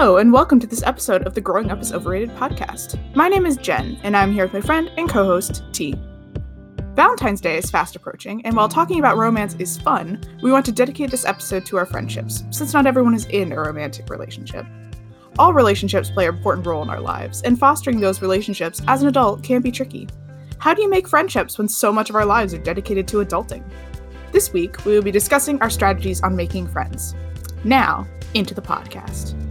Hello, and welcome to this episode of the Growing Up is Overrated podcast. My name is Jen, and I'm here with my friend and co host, T. Valentine's Day is fast approaching, and while talking about romance is fun, we want to dedicate this episode to our friendships, since not everyone is in a romantic relationship. All relationships play an important role in our lives, and fostering those relationships as an adult can be tricky. How do you make friendships when so much of our lives are dedicated to adulting? This week, we will be discussing our strategies on making friends. Now, into the podcast.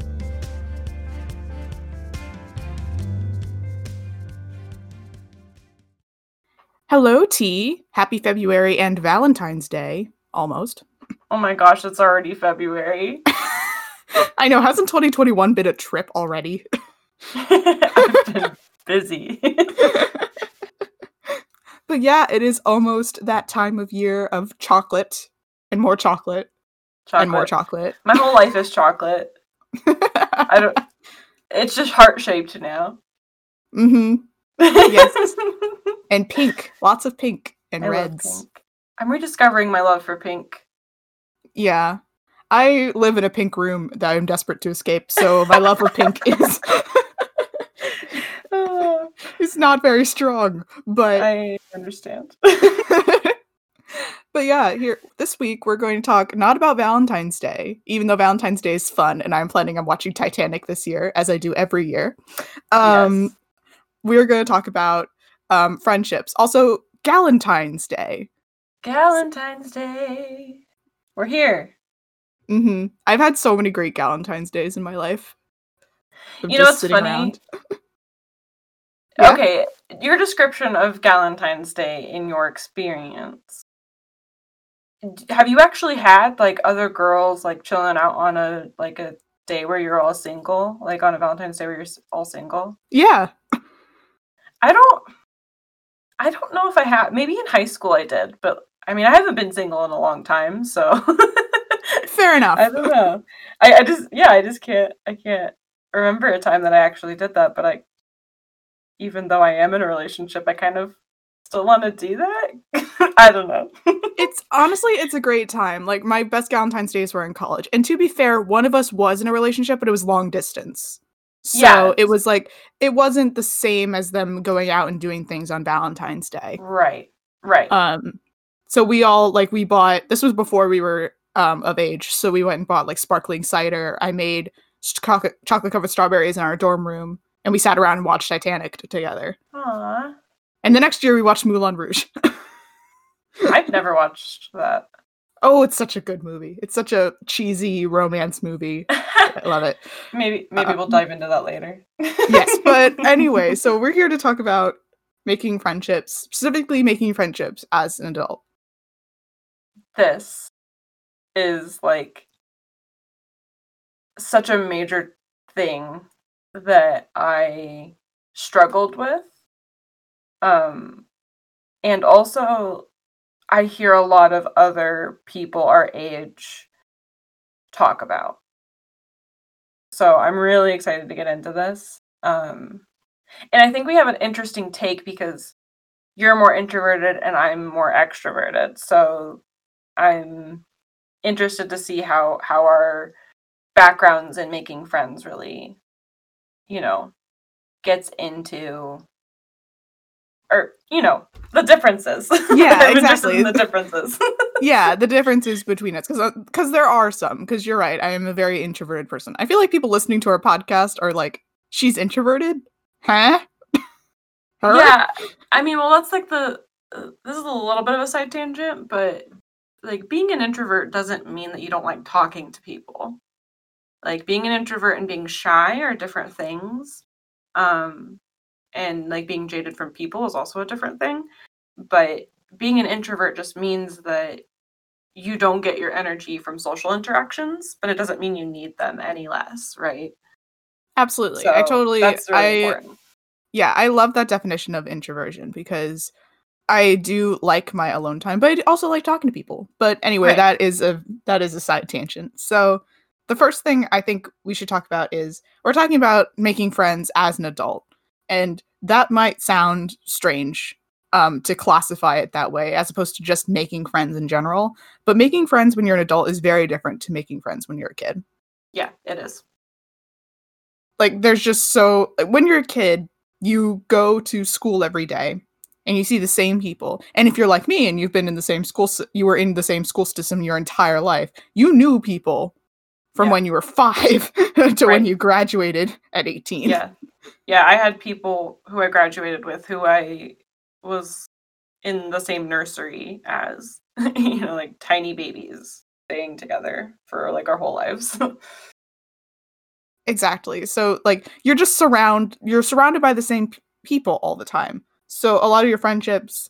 Hello, T. Happy February and Valentine's Day. Almost. Oh my gosh, it's already February. I know, hasn't 2021 been a trip already? I've been busy. but yeah, it is almost that time of year of chocolate and more chocolate, chocolate. and more chocolate. My whole life is chocolate. I don't it's just heart shaped now. Mm-hmm. Yes. and pink. Lots of pink and I reds. pink. I'm rediscovering my love for pink. Yeah. I live in a pink room that I'm desperate to escape, so my love for pink is it's not very strong. But I understand. but yeah, here this week we're going to talk not about Valentine's Day, even though Valentine's Day is fun, and I'm planning on watching Titanic this year, as I do every year. Um, Yes. We're going to talk about um, friendships. Also, Galentine's Day. Valentine's Day. We're here. Mm-hmm. I've had so many great Galentine's days in my life. of You know what's funny? Yeah. Okay, your description of Valentine's Day in your experience. Have you actually had like other girls like chilling out on a like a day where you're all single, like on a Valentine's Day where you're all single? Yeah. I don't I don't know if I have maybe in high school I did, but I mean I haven't been single in a long time, so Fair enough. I don't know. I, I just yeah, I just can't I can't remember a time that I actually did that, but I even though I am in a relationship, I kind of still want to do that. I don't know. it's honestly it's a great time. Like my best Valentine's days were in college. And to be fair, one of us was in a relationship, but it was long distance. So it was like it wasn't the same as them going out and doing things on Valentine's Day. right. Right. Um so we all like we bought this was before we were um of age. So we went and bought like sparkling cider. I made chocolate chocolate covered strawberries in our dorm room and we sat around and watched Titanic t- together. Aw. And the next year we watched Moulin Rouge. I've never watched that. Oh, it's such a good movie. It's such a cheesy romance movie. I love it. maybe maybe we'll Um, dive into that later. yes, but anyway, so we're here to talk about making friendships, specifically making friendships as an adult. this is like such a major thing that I struggled with. Um and also I hear a lot of other people our age talk about. So I'm really excited to get into this. Um and I think we have an interesting take because you're more introverted and I'm more extroverted. So I'm interested to see how how our backgrounds in making friends really, you know, gets into or you know the differences. Yeah, exactly. the differences. yeah, the differences between us, because because there are some. Because you're right, I am a very introverted person. I feel like people listening to our podcast are like, "She's introverted, huh?" Her? yeah, I mean, well, that's like the. Uh, this is a little bit of a side tangent, but like being an introvert doesn't mean that you don't like talking to people. Like being an introvert and being shy are different things. Um, and like being jaded from people is also a different thing. But being an introvert just means that you don't get your energy from social interactions, but it doesn't mean you need them any less, right? absolutely. I totally. That's really I important. yeah, I love that definition of introversion because I do like my alone time, but I also like talking to people. But anyway, Right. that is a that is a side tangent. So the first thing I think we should talk about is we're talking about making friends as an adult. And that might sound strange um, to classify it that way, as opposed to just making friends in general. But making friends when you're an adult is very different to making friends when you're a kid. Yeah, it is. like there's just so when you're a kid, you go to school every day and you see the same people. And if you're like me and you've been in the same school, you were in the same school system your entire life, you knew people from Yeah. when you were five to when you graduated at 18. Yeah. Yeah, I had people who I graduated with who I was in the same nursery as, you know, like tiny babies staying together for like our whole lives. Exactly. So like you're just surround you're surrounded by the same p- people all the time. So a lot of your friendships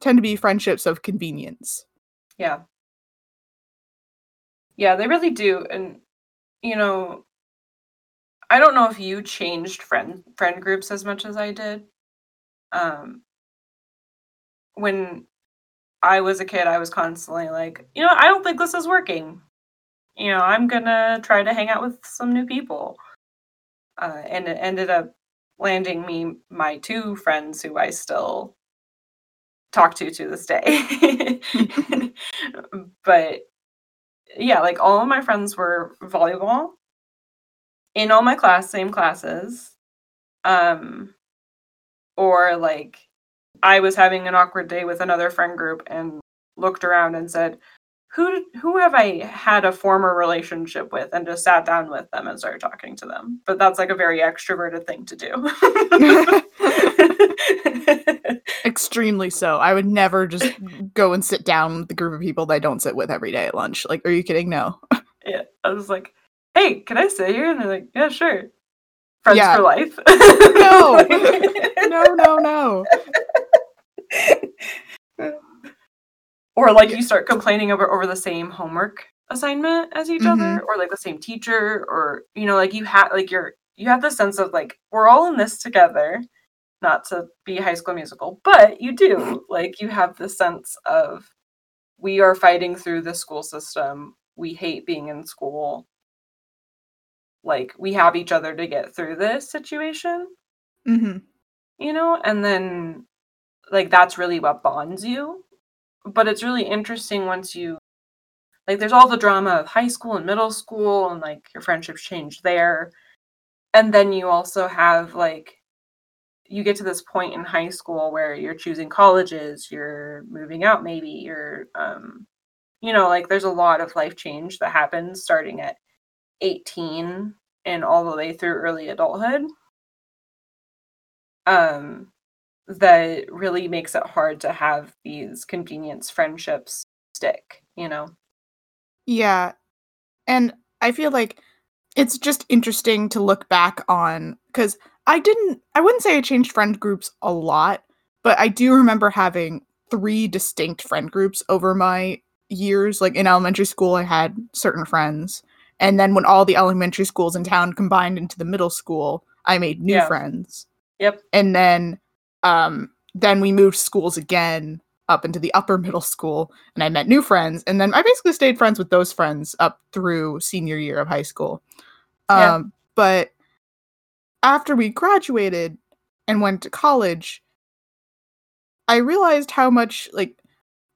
tend to be friendships of convenience. yeah. Yeah, they really do. And you know, I don't know if you changed friend friend groups as much as I did. Um when I was a kid, I was constantly like, you know, I don't think this is working. You know, I'm gonna try to hang out with some new people. Uh, and it ended up landing me my two friends who I still talk to to this day. but yeah, like all of my friends were volleyball in all my class, same classes. Um, or like I was having an awkward day with another friend group and looked around and said, "Who who have I had a former relationship with?" and just sat down with them and started talking to them. But that's like a very extroverted thing to do. Extremely so. I would never just go and sit down with the group of people that I don't sit with every day at lunch. Like, are you kidding? No. yeah, I was like, "Hey, can I sit here?" And they're like, "Yeah, sure." Friends Yeah. for life. No. no, no, no. or like you start complaining over over the same homework assignment as each other mm-hmm. or like the same teacher or you know like you have like you're you have the sense of like we're all in this together not to be high school musical but you do like you have the sense of we are fighting through the school system. We hate being in school. Like we have each other to get through this situation. Hmm you know? And then like that's really what bonds you. But it's really interesting once you like there's all the drama of high school and middle school and like your friendships change there. And then you also have like you get to this point in high school where you're choosing colleges you're moving out maybe you're um you know like there's a lot of life change that happens starting at 18 and all the way through early adulthood um that really makes it hard to have these convenience friendships stick you know Yeah. And I feel like it's just interesting to look back on because I didn't, I wouldn't say I changed friend groups a lot, but I do remember having three distinct friend groups over my years. Like in elementary school, I had certain friends. And then when all the elementary schools in town combined into the middle school, I made new Yeah. friends. Yep. And then, um, then we moved schools again up into the upper middle school and I met new friends. And then I basically stayed friends with those friends up through senior year of high school. Yeah. Um, but after we graduated and went to college, I realized how much like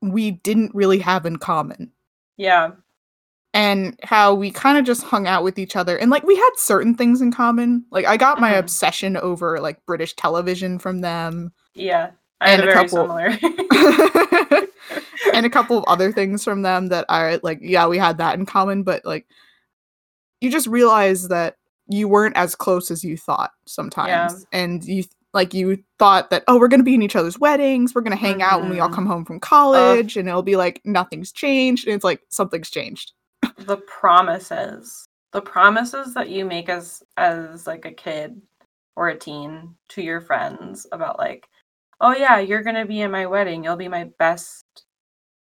we didn't really have in common. Yeah. And how we kind of just hung out with each other. And like we had certain things in common. Like i got my Mhm. obsession over like british television from them. Yeah i And a couple- similar. And a couple of other things from them that I like yeah we had that in common but like you just realize that you weren't as close as you thought sometimes and you like you thought that oh we're going to be in each other's weddings we're going to hang out when we all Mhm. come home from college and it'll be like nothing's changed and it's like something's changed. The promises. The promises that you make as as like a kid or a teen to your friends about like oh yeah you're gonna be in my wedding you'll be my best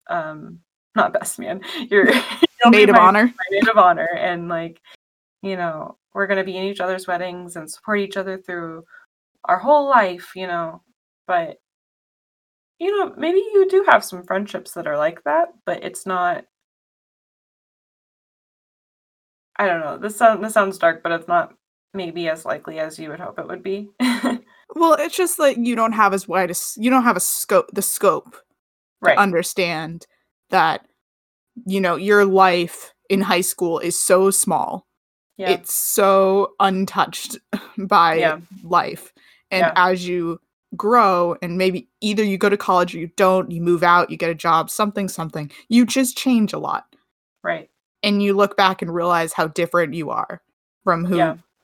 um not best man you're maid of honor. my maid of honor and like you know we're going to be in each other's weddings and support each other through our whole life you know but you know maybe you do have some friendships that are like that but it's not i don't know this sound this sounds dark but it's not maybe as likely as you would hope it would be. Well it's just like you don't have as wide as you don't have a scope the scope right. understand that you know your life in high school is so small Yeah. it's so untouched by Yeah. life and Yeah. as you grow and maybe either you go to college or you don't you move out you get a job something something you just change a lot right. and you look back and realize how different you are from who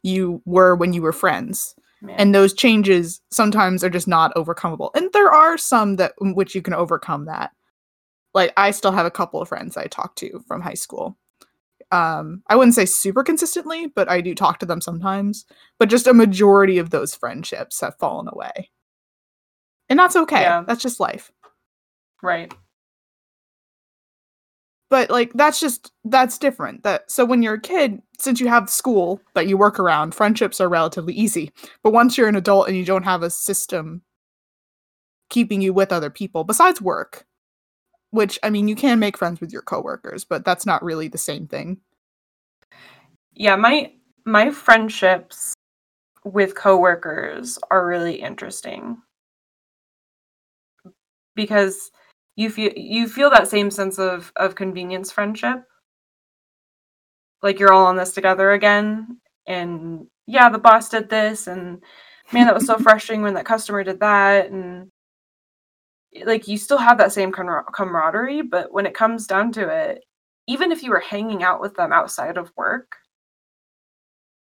you were when you were friends Man. and those changes sometimes are just not overcomable and there are some that which you can overcome that like i still have a couple of friends i talk to from high school um i wouldn't say super consistently but i do talk to them sometimes but just a majority of those friendships have fallen away. And that's okay. Yeah. that's just life. Right. but like that's just that's different. That so when you're a kid since you have school that you work around friendships are relatively easy. But once you're an adult and you don't have a system keeping you with other people besides work which i mean you can make friends with your coworkers but that's not really the same thing. Yeah, my my friendships with coworkers are really interesting. Because you feel you feel that same sense of of convenience friendship. Like you're all on this together again and yeah the boss did this and man that was so frustrating when that customer did that and like you still have that same camar- camaraderie but when it comes down to it even if you were hanging out with them outside of work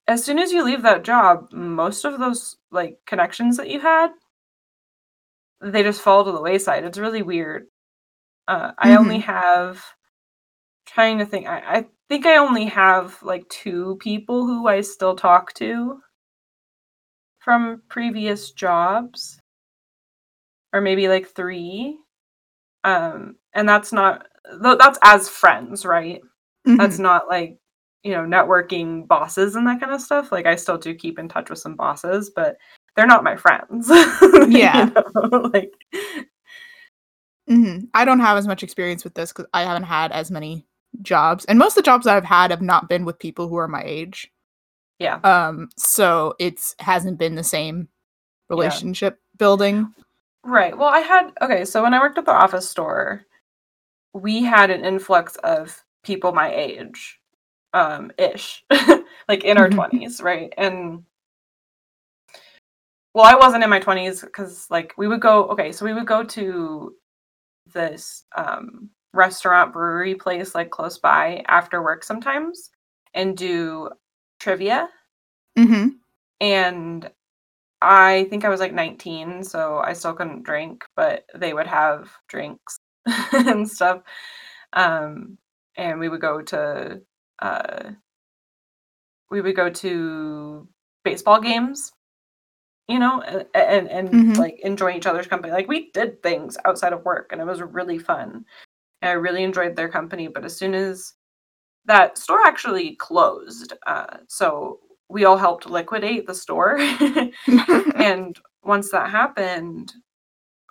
as soon as you leave that job most of those like connections that you had they just fall to the wayside. It's really weird. Uh, i only have trying to think I, I think i only have like two people who i still talk to from previous jobs or maybe like three um and that's not that's as friends right that's Mhm. not like you know networking bosses and that kind of stuff like i still do keep in touch with some bosses but they're not my friends Yeah. know, like Mhm. i don't have as much experience with this because i haven't had as many jobs and most of the jobs that i've had have not been with people who are my age yeah um so it's hasn't been the same relationship building right well i had okay so when i worked at the office store we had an influx of people my age um ish like in our Mhm. 20s right and well i wasn't in my 20s because like we would go okay so we would go to this um restaurant brewery place like close by after work sometimes and do trivia Mm-hmm. and I think I was like 19, so I still couldn't drink, but they would have drinks and stuff. Um, and we would go to uh, we would go to baseball games, you know, a- a- and and, Mhm. like enjoy each other's company. Like we did things outside of work, and it was really fun. And I really enjoyed their company. But as soon as that store actually closed, uh, so we all helped liquidate the store. and once that happened,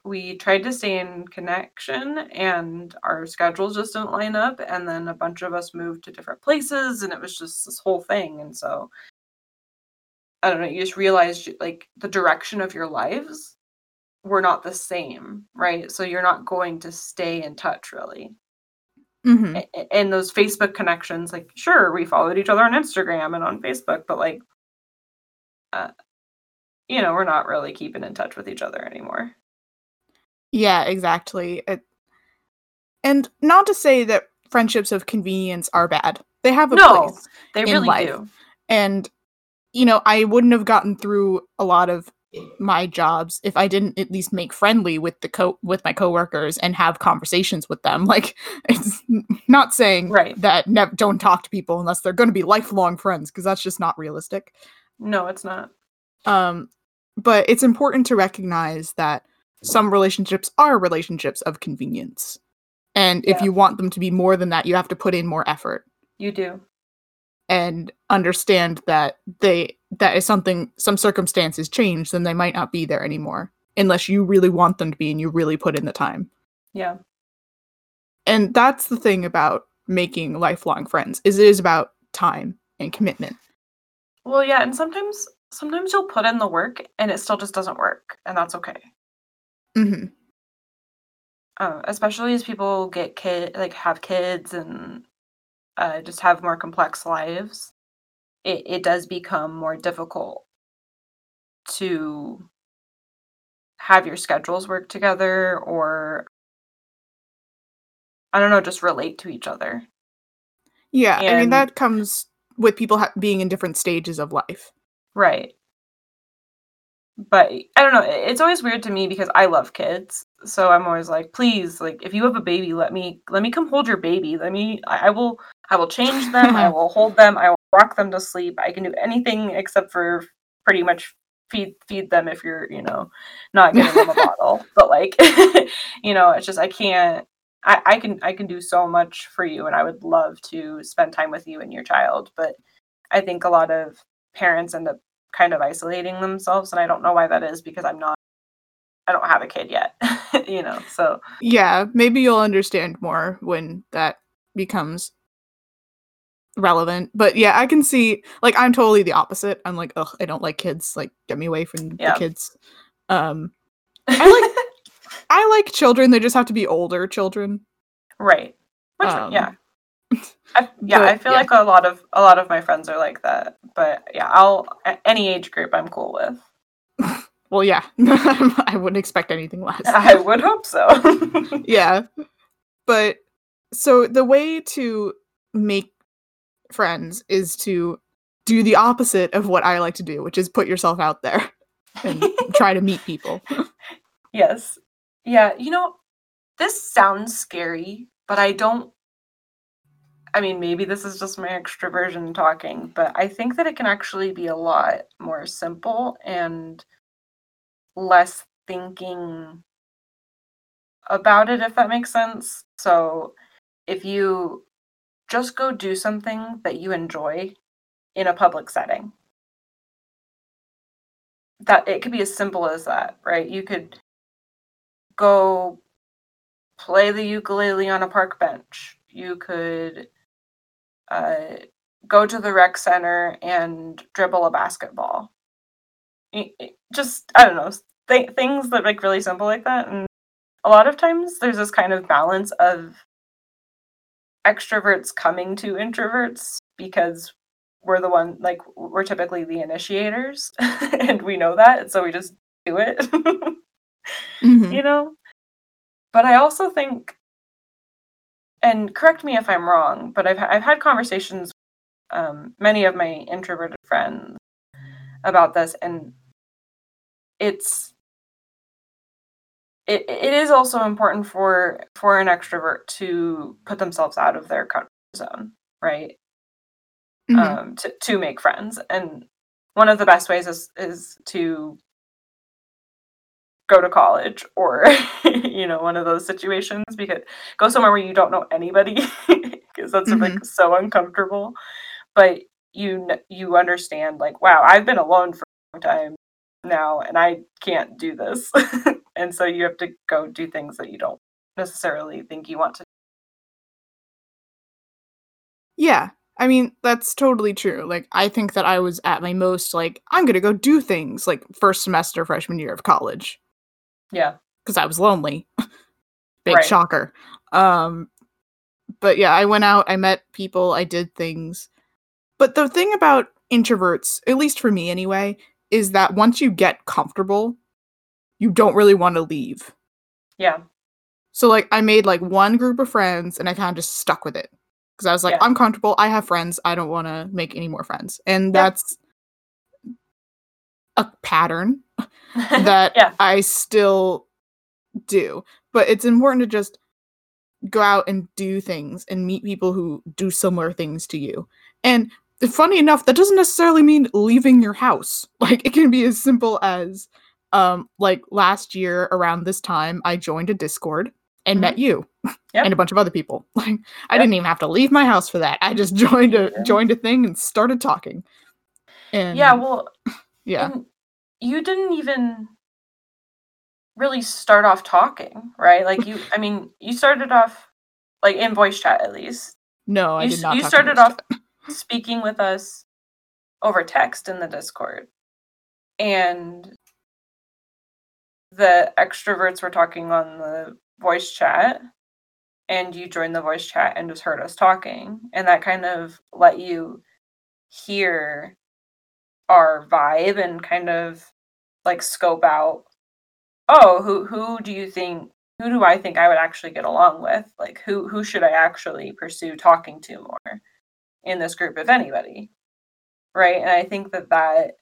we tried to stay in connection and our schedules just didn't line up. And then a bunch of us moved to different places and it was just this whole thing. And so I don't know, you just realized like the direction of your lives were not the same, right? So you're not going to stay in touch really. Hmm a- And those Facebook connections, like, sure, we followed each other on Instagram and on Facebook, but like, uh, you know, we're not really keeping in touch with each other anymore. Yeah, exactly. It, and not to say that friendships of convenience are bad. They have a No. place. They really life. do. And you know, I wouldn't have gotten through a lot of my jobs if I didn't at least make friendly with the co with my coworkers and have conversations with them. Like it's not saying Right. that never don't talk to people unless they're going to be lifelong friends because that's just not realistic. No, it's not. Um, but it's important to recognize that some relationships are relationships of convenience. And if you want them to be more than that, you have to put in more effort You do. And understand that they that is something some circumstances change, then they might not be there anymore unless you really want them to be and you really put in the time. Yeah. And that's the thing about making lifelong friends is it is about time and commitment. Well, yeah, and sometimes sometimes you'll put in the work and it still just doesn't work, and that's okay. mm-hmm Uh, especially as people get kid like have kids and uh, just have more complex lives. it, it does become more difficult to have your schedules work together or I don't know, just relate to each other. Yeah, I mean that comes with people ha- being in different stages of life. Right. But I don't know, it's always weird to me because I love kids. So I'm always like, please, like if you have a baby, let me let me come hold your baby. Let me I, I will I will change them, I will hold them, I will rock them to sleep. I can do anything except for pretty much feed feed them if you're, you know, not giving them a bottle. But like you know, it's just I can't I, I can I can do so much for you and I would love to spend time with you and your child, but I think a lot of parents end up kind of isolating themselves and I don't know why that is because I'm not I don't have a kid yet. you know, so Yeah, maybe you'll understand more when that becomes relevant. But yeah, I can see like I'm totally the opposite. I'm like, ugh, I don't like kids. Like, get me away from Yeah. the kids. Um, I like I like children. They just have to be older children. right. Which Um, yeah. I, yeah, but, I feel yeah. like a lot of a lot of my friends are like that. But yeah, I'll any age group I'm cool with. Well, yeah, I wouldn't expect anything less. I would hope so. yeah, but so the way to make friends is to do the opposite of what I like to do, which is put yourself out there and try to meet people. Yes. Yeah, you know, this sounds scary, but I don't I mean, maybe this is just my extroversion talking, but I think that it can actually be a lot more simple and less thinking about it if that makes sense. So, if you just go do something that you enjoy in a public setting, that it could be as simple as that, right? You could go play the ukulele on a park bench. You could uh, go to the rec center and dribble a basketball. Just I don't know th- things that like really simple like that. And a lot of times there's this kind of balance of extroverts coming to introverts because we're the one like we're typically the initiators and we know that so we just do it Mhm. you know but i also think and correct me if i'm wrong but i've, I've had conversations um, many of my introverted friends about this and it's it, it is also important for for an extrovert to put themselves out of their comfort zone right Mhm. um, to, to make friends. And one of the best ways is, is to go to college or, you know, one of those situations because go somewhere where you don't know anybody because that's like so uncomfortable. But you, you understand like, wow, I've been alone for a long time now and I can't do this. and so you have to go do things that you don't necessarily think you want to. Yeah. I mean, that's totally true. Like, I think that I was at my most, like, I'm going to go do things, like, first semester, freshman year of college, Yeah. because I was lonely. Big Right. shocker. Um, but yeah, I went out, I met people, I did things. But the thing about introverts, at least for me anyway, is that once you get comfortable, you don't really want to leave. Yeah. So like I made like one group of friends and I kind of just stuck with it. Cuz I was like Yeah. I'm comfortable, I have friends, I don't want to make any more friends. And Yeah. that's a pattern that yeah. I still do. But it's important to just go out and do things and meet people who do similar things to you. And funny enough, that doesn't necessarily mean leaving your house. Like it can be as simple as um like last year around this time I joined a Discord and met you Yep. and a bunch of other people. Like I didn't even have to leave my house for that. I just joined a joined a thing and started talking. And Yeah. Well, yeah. You didn't even really start off talking, right? Like you, I mean, you started off like in voice chat at least. No, I you did not. you started off speaking with us over text in the Discord, and the extroverts were talking on the voice chat, and you joined the voice chat and just heard us talking, and that kind of let you hear our vibe and kind of like scope out oh who who do you think who do I think I would actually get along with? Like who who should I actually pursue talking to more in this group if anybody? Right? And I think that that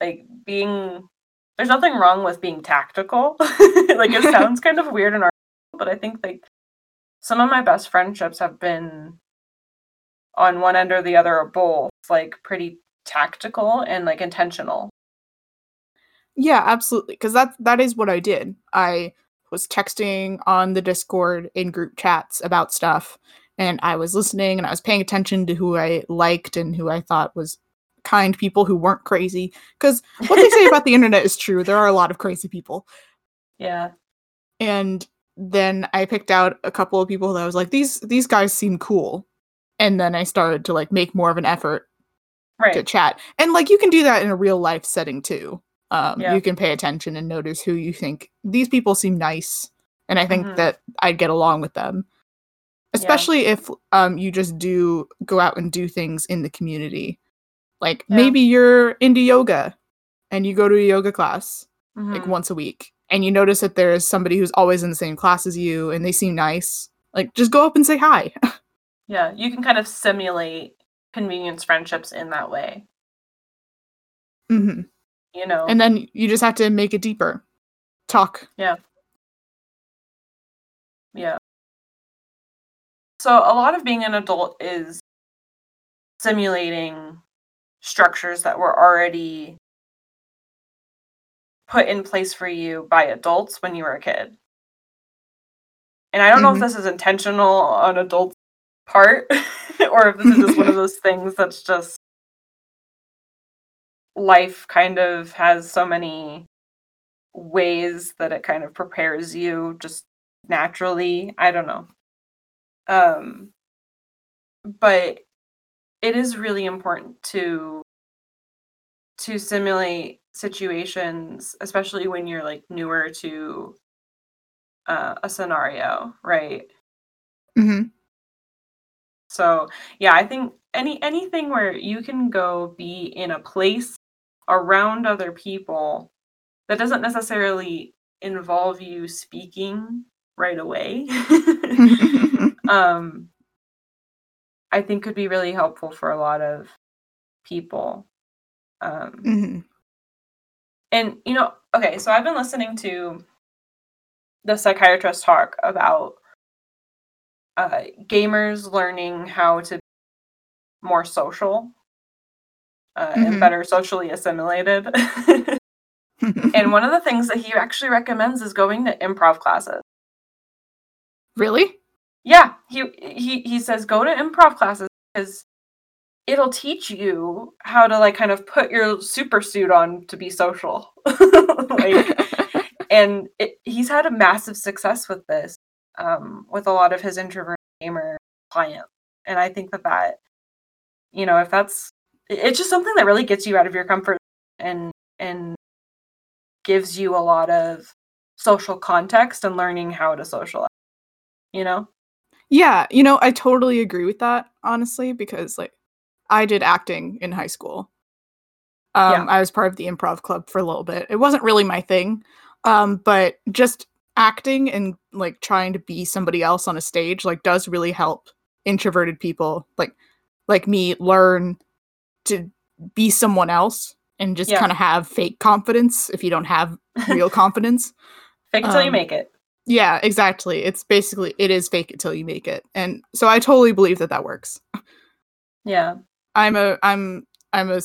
like being there's nothing wrong with being tactical. like it sounds kind of weird in our but I think like some of my best friendships have been on one end or the other or both like pretty tactical and like intentional. Yeah, absolutely. Because that that is what I did. I was texting on the Discord in group chats about stuff, and I was listening and I was paying attention to who I liked and who I thought was kind people who weren't crazy. Because what they say about the internet is true. There are a lot of crazy people. Yeah. And then I picked out a couple of people that I was like, these these guys seem cool. And then I started to like make more of an effort right. to chat. And like you can do that in a real life setting too. Um, yeah. You can pay attention and notice who you think these people seem nice, and I think mm-hmm. that I'd get along with them. Especially yeah. if um, you just do go out and do things in the community. Like yeah. maybe you're into yoga and you go to a yoga class mm-hmm. like once a week and you notice that there's somebody who's always in the same class as you and they seem nice. Like just go up and say hi. yeah, you can kind of simulate convenience friendships in that way. Mm-hmm you know. And then you just have to make it deeper. Talk. Yeah. Yeah. So a lot of being an adult is simulating structures that were already put in place for you by adults when you were a kid. And I don't mm-hmm. know if mm-hmm. this is intentional on adults' part or if this is just one of those things that's just life kind of has so many ways that it kind of prepares you just naturally. I don't know. Um but it is really important to to simulate situations especially when you're like newer to uh, a scenario right? Hmm so yeah i think any anything where you can go be in a place around other people that doesn't necessarily involve you speaking right away. Um i think could be really helpful for a lot of people um mm-hmm. and you know okay so i've been listening to the psychiatrist talk about uh, gamers learning how to be more social uh, mm-hmm. and better socially assimilated. and one of the things that he actually recommends is going to improv classes. Really? Yeah, he he he says go to improv classes because it'll teach you how to like kind of put your super suit on to be social. like, and it, he's had a massive success with this um, with a lot of his introvert gamer clients, and I think that that you know if that's it's just something that really gets you out of your comfort and and gives you a lot of social context and learning how to socialize you know yeah you know i totally agree with that honestly because like i did acting in high school um yeah. i was part of the improv club for a little bit it wasn't really my thing um but just acting and like trying to be somebody else on a stage like does really help introverted people like like me learn to be someone else and just yeah. kind of have fake confidence if you don't have real confidence. Fake until um, you make it. Yeah, exactly. It's basically it is fake it till you make it, and so I totally believe that that works. Yeah, I'm a I'm I'm a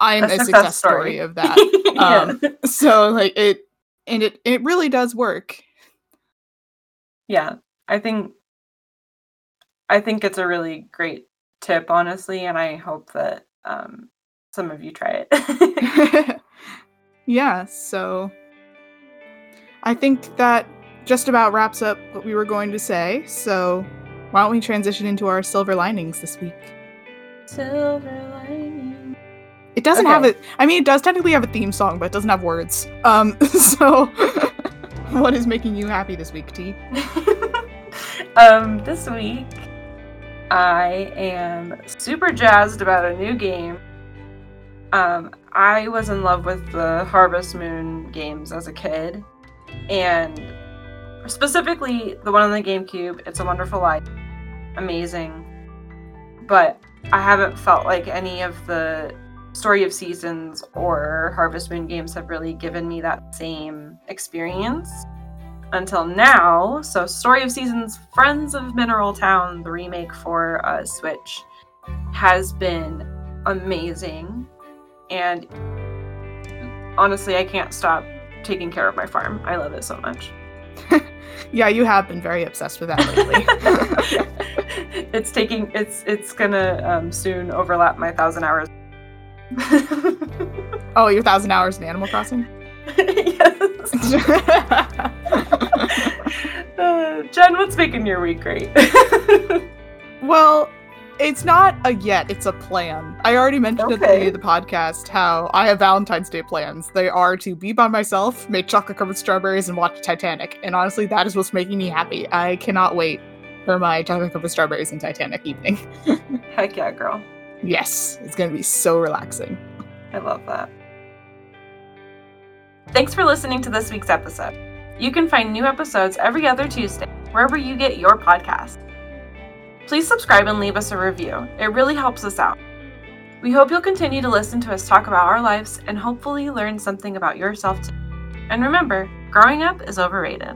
I'm a, a success, success story. story. of that. um, so like it and it it really does work. Yeah, I think I think it's a really great tip, honestly, and I hope that um, some of you try it. yeah, so I think that just about wraps up what we were going to say. So why don't we transition into our silver linings this week? Silver lining. It doesn't okay. have it. I mean, it does technically have a theme song, but it doesn't have words. Um, so what is making you happy this week, T? um, this week I am super jazzed about a new game. Um, I was in love with the Harvest Moon games as a kid, and specifically the one on the GameCube, It's a Wonderful Life. Amazing. But I haven't felt like any of the Story of Seasons or Harvest Moon games have really given me that same experience until now. So, Story of Seasons Friends of Mineral Town, the remake for uh, Switch, has been amazing. And honestly, I can't stop taking care of my farm. I love it so much. yeah, you have been very obsessed with that lately. it's taking it's it's gonna um, soon overlap my thousand hours. oh, your thousand hours in Animal Crossing. yes. uh, Jen, what's making your week great? well, it's not a yet, it's a plan. I already mentioned okay. at the, beginning of the podcast how I have Valentine's Day plans. They are to be by myself, make chocolate covered strawberries, and watch Titanic. And honestly, that is what's making me happy. I cannot wait for my chocolate covered strawberries and Titanic evening. Heck yeah, girl. Yes, it's going to be so relaxing. I love that. Thanks for listening to this week's episode. You can find new episodes every other Tuesday, wherever you get your podcast. Please subscribe and leave us a review. It really helps us out. We hope you'll continue to listen to us talk about our lives and hopefully learn something about yourself too. And remember, growing up is overrated.